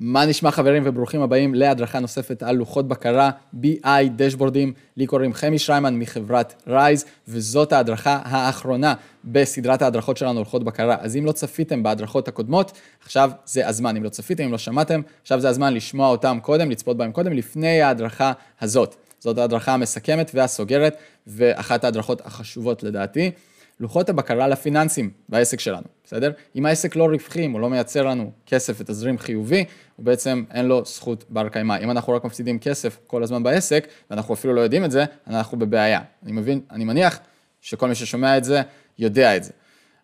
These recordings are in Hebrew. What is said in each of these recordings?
מה נשמע חברים וברוכים הבאים להדרכה נוספת על לוחות בקרה, BI, דשבורדים, לי קוראים חמי שריימן מחברת רייז, וזאת ההדרכה האחרונה בסדרת ההדרכות שלנו לוחות בקרה. אז אם לא צפיתם בהדרכות הקודמות, עכשיו זה הזמן. אם לא צפיתם, אם לא שמעתם, עכשיו זה הזמן לשמוע אותם קודם, לצפות בהם קודם, לפני ההדרכה הזאת. זאת ההדרכה המסכמת והסוגרת, ואחת ההדרכות החשובות לדעתי. לוחות הבקרה לפיננסים בעסק שלנו, בסדר? אם העסק לא רווחי, אם הוא לא מייצר לנו כסף ותזרים חיובי, הוא בעצם אין לו זכות בר קיימא. אם אנחנו רק מפסידים כסף כל הזמן בעסק, ואנחנו אפילו לא יודעים את זה, אנחנו בבעיה. אני מבין, אני מניח שכל מי ששומע את זה, יודע את זה.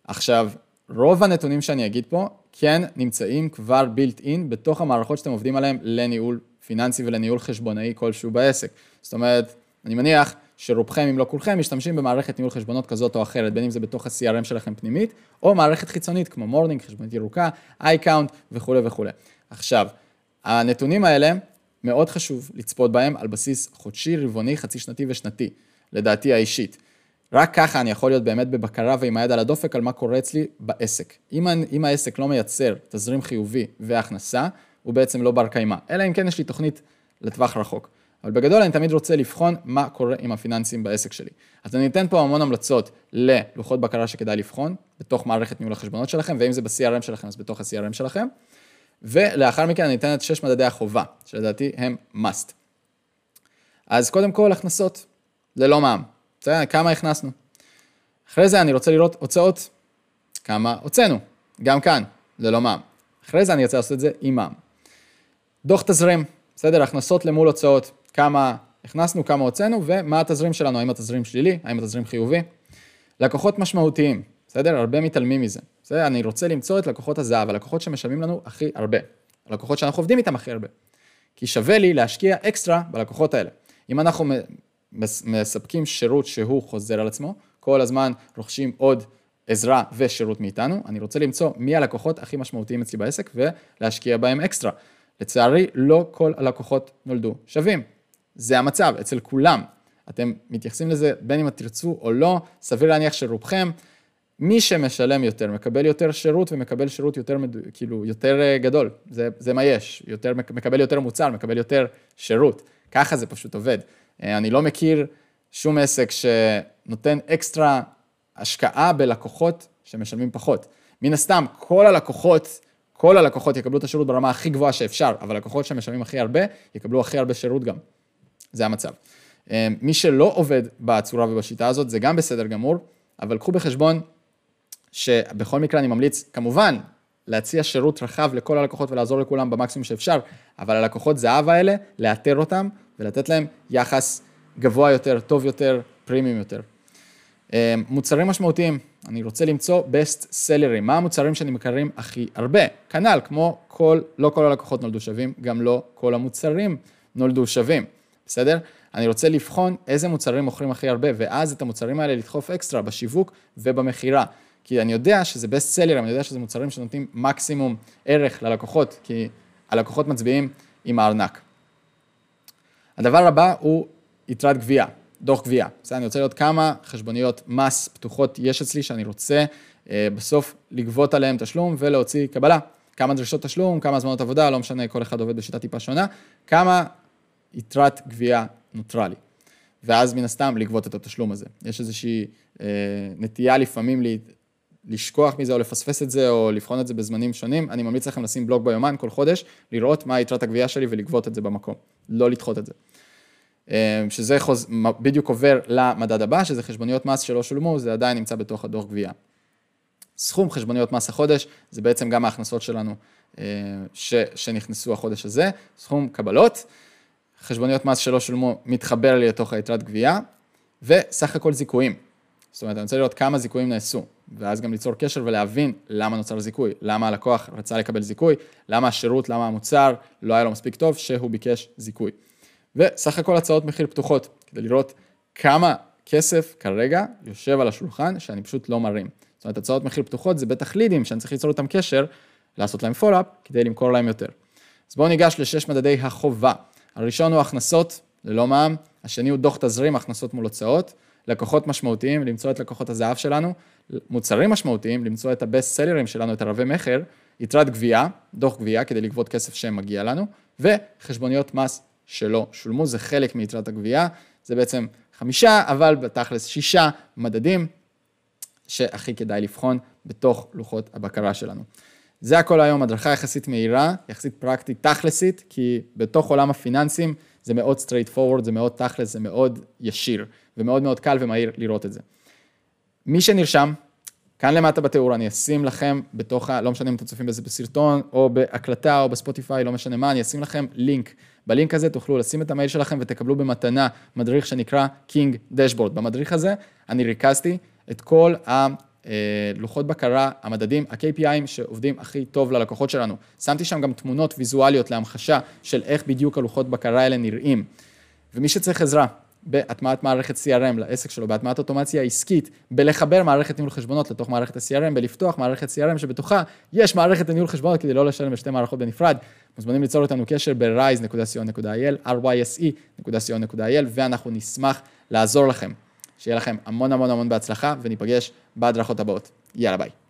עכשיו, רוב הנתונים שאני אגיד פה, כן נמצאים כבר built in בתוך המערכות שאתם עובדים עליהן לניהול פיננסי ולניהול חשבונאי כלשהו בעסק. זאת אומרת, אני מניח שרובכם, אם לא כולכם, משתמשים במערכת ניהול חשבונות כזאת או אחרת, בין אם זה בתוך ה-CRM שלכם פנימית, או מערכת חיצונית כמו Morning, חשבונית ירוקה, iCount וכולי וכולי. עכשיו, הנתונים האלה, מאוד חשוב לצפות בהם על בסיס חודשי, רבעוני, חצי שנתי ושנתי, לדעתי האישית. רק ככה אני יכול להיות באמת בבקרה ועם היד על הדופק על מה קורה אצלי בעסק. אם, אם העסק לא מייצר תזרים חיובי והכנסה, הוא בעצם לא בר קיימא. אלא אם כן יש לי תוכנית לטווח רחוק. אבל בגדול אני תמיד רוצה לבחון מה קורה עם הפיננסים בעסק שלי. אז אני אתן פה המון המלצות ללוחות בקרה שכדאי לבחון, בתוך מערכת ניהול החשבונות שלכם, ואם זה ב-CRM שלכם, אז בתוך ה-CRM שלכם. ולאחר מכן אני אתן את שש מדדי החובה, שלדעתי הם must. אז קודם כל, הכנסות, ללא מע"מ. בסדר? כמה הכנסנו. אחרי זה אני רוצה לראות הוצאות, כמה הוצאנו, גם כאן, ללא מע"מ. אחרי זה אני רוצה לעשות את זה עם מע"מ. דוח תזרים, בסדר? הכנסות למול הוצאות, כמה הכנסנו, כמה הוצאנו, ומה התזרים שלנו, האם התזרים שלילי, האם התזרים חיובי. לקוחות משמעותיים, בסדר? הרבה מתעלמים מזה. בסדר? אני רוצה למצוא את לקוחות הזהב, הלקוחות שמשלמים לנו הכי הרבה. הלקוחות שאנחנו עובדים איתם הכי הרבה. כי שווה לי להשקיע אקסטרה בלקוחות האלה. אם אנחנו מספקים שירות שהוא חוזר על עצמו, כל הזמן רוכשים עוד עזרה ושירות מאיתנו, אני רוצה למצוא מי הלקוחות הכי משמעותיים אצלי בעסק ולהשקיע בהם אקסטרה. לצערי, לא כל הלקוחות נולדו שווים. זה המצב, אצל כולם. אתם מתייחסים לזה בין אם תרצו או לא, סביר להניח שרובכם, מי שמשלם יותר, מקבל יותר שירות ומקבל שירות יותר, כאילו, יותר אה, גדול, זה, זה מה יש, יותר, מקבל יותר מוצר, מקבל יותר שירות, ככה זה פשוט עובד. אה, אני לא מכיר שום עסק שנותן אקסטרה השקעה בלקוחות שמשלמים פחות. מן הסתם, כל הלקוחות כל הלקוחות יקבלו את השירות ברמה הכי גבוהה שאפשר, אבל לקוחות שמשלמים הכי הרבה, יקבלו הכי הרבה שירות גם. זה המצב. אה, מי שלא עובד בצורה ובשיטה הזאת, זה גם בסדר גמור, אבל קחו בחשבון שבכל מקרה אני ממליץ, כמובן, להציע שירות רחב לכל הלקוחות ולעזור לכולם במקסימום שאפשר, אבל הלקוחות זהב האלה, לאתר אותם ולתת להם יחס גבוה יותר, טוב יותר, פרימיום יותר. אה, מוצרים משמעותיים, אני רוצה למצוא best sellers, מה המוצרים שאני מכירים הכי הרבה. כנ"ל, כמו כל, לא כל הלקוחות נולדו שווים, גם לא כל המוצרים נולדו שווים, בסדר? אני רוצה לבחון איזה מוצרים מוכרים הכי הרבה, ואז את המוצרים האלה לדחוף אקסטרה בשיווק ובמכירה. כי אני יודע שזה best seller, אני יודע שזה מוצרים שנותנים מקסימום ערך ללקוחות, כי הלקוחות מצביעים עם הארנק. הדבר הבא הוא יתרת גבייה. דוח גבייה. בסדר, אני רוצה לראות כמה חשבוניות מס פתוחות יש אצלי שאני רוצה אה, בסוף לגבות עליהן תשלום ולהוציא קבלה. כמה דרישות תשלום, כמה זמנות עבודה, לא משנה, כל אחד עובד בשיטה טיפה שונה, כמה יתרת גבייה נותרה לי. ואז מן הסתם לגבות את התשלום הזה. יש איזושהי אה, נטייה לפעמים לי, לשכוח מזה או לפספס את זה או לבחון את זה בזמנים שונים, אני ממליץ לכם לשים בלוג ביומן כל חודש, לראות מה יתרת הגבייה שלי ולגבות את זה במקום, לא לדחות את זה. אה, שזה חוז... בדיוק עובר למדד הבא, שזה חשבוניות מס שלא שולמו, זה עדיין נמצא בתוך הדוח גבייה. סכום חשבוניות מס החודש, זה בעצם גם ההכנסות שלנו אה, ש... שנכנסו החודש הזה, סכום קבלות, חשבוניות מס שלא שולמו מתחבר לי לתוך היתרת גבייה, וסך הכל זיכויים. זאת אומרת, אני רוצה לראות כמה זיכויים נעשו, ואז גם ליצור קשר ולהבין למה נוצר זיכוי, למה הלקוח רצה לקבל זיכוי, למה השירות, למה המוצר לא היה לו מספיק טוב, שהוא ביקש זיכוי. וסך הכל הצעות מחיר פתוחות, כדי לראות כמה כסף כרגע יושב על השולחן שאני פשוט לא מרים. זאת אומרת, הצעות מחיר פתוחות זה בטח לידים שאני צריך ליצור איתם קשר, לעשות להם follow up כדי למכור להם יותר. אז בואו ניגש לשש מדדי החובה. הראשון הוא הכנסות ללא מע"מ, השני הוא דוח תזרים, הכנסות מול הוצאות, לקוחות משמעותיים, למצוא את לקוחות הזהב שלנו, מוצרים משמעותיים, למצוא את הבסט סלרים שלנו, את הרבי מכר, יתרת גבייה, דוח גבייה כדי לגבות כסף שמגיע לנו, וחשבוניות מס שלא שולמו, זה חלק מיתרת הגבייה, זה בעצם חמישה, אבל בתכלס שישה מדדים שהכי כדאי לבחון בתוך לוחות הבקרה שלנו. זה הכל היום, הדרכה יחסית מהירה, יחסית פרקטית, תכלסית, כי בתוך עולם הפיננסים זה מאוד straight forward, זה מאוד תכלס, זה מאוד ישיר, ומאוד מאוד קל ומהיר לראות את זה. מי שנרשם, כאן למטה בתיאור אני אשים לכם בתוך ה... לא משנה אם אתם צופים בזה בסרטון, או בהקלטה, או בספוטיפיי, לא משנה מה, אני אשים לכם לינק. בלינק הזה תוכלו לשים את המייל שלכם ותקבלו במתנה מדריך שנקרא King Dashboard. במדריך הזה אני ריכזתי את כל הלוחות בקרה, המדדים, ה-KPIים שעובדים הכי טוב ללקוחות שלנו. שמתי שם גם תמונות ויזואליות להמחשה של איך בדיוק הלוחות בקרה האלה נראים. ומי שצריך עזרה, בהטמעת מערכת CRM לעסק שלו, בהטמעת אוטומציה עסקית, בלחבר מערכת ניהול חשבונות לתוך מערכת ה-CRM, בלפתוח מערכת CRM שבתוכה יש מערכת לניהול חשבונות כדי לא לשלם בשתי מערכות בנפרד. מוזמנים ליצור איתנו קשר ב-rise.co.il, ryse.co.il, ואנחנו נשמח לעזור לכם. שיהיה לכם המון המון המון בהצלחה, וניפגש בהדרכות הבאות. יאללה ביי.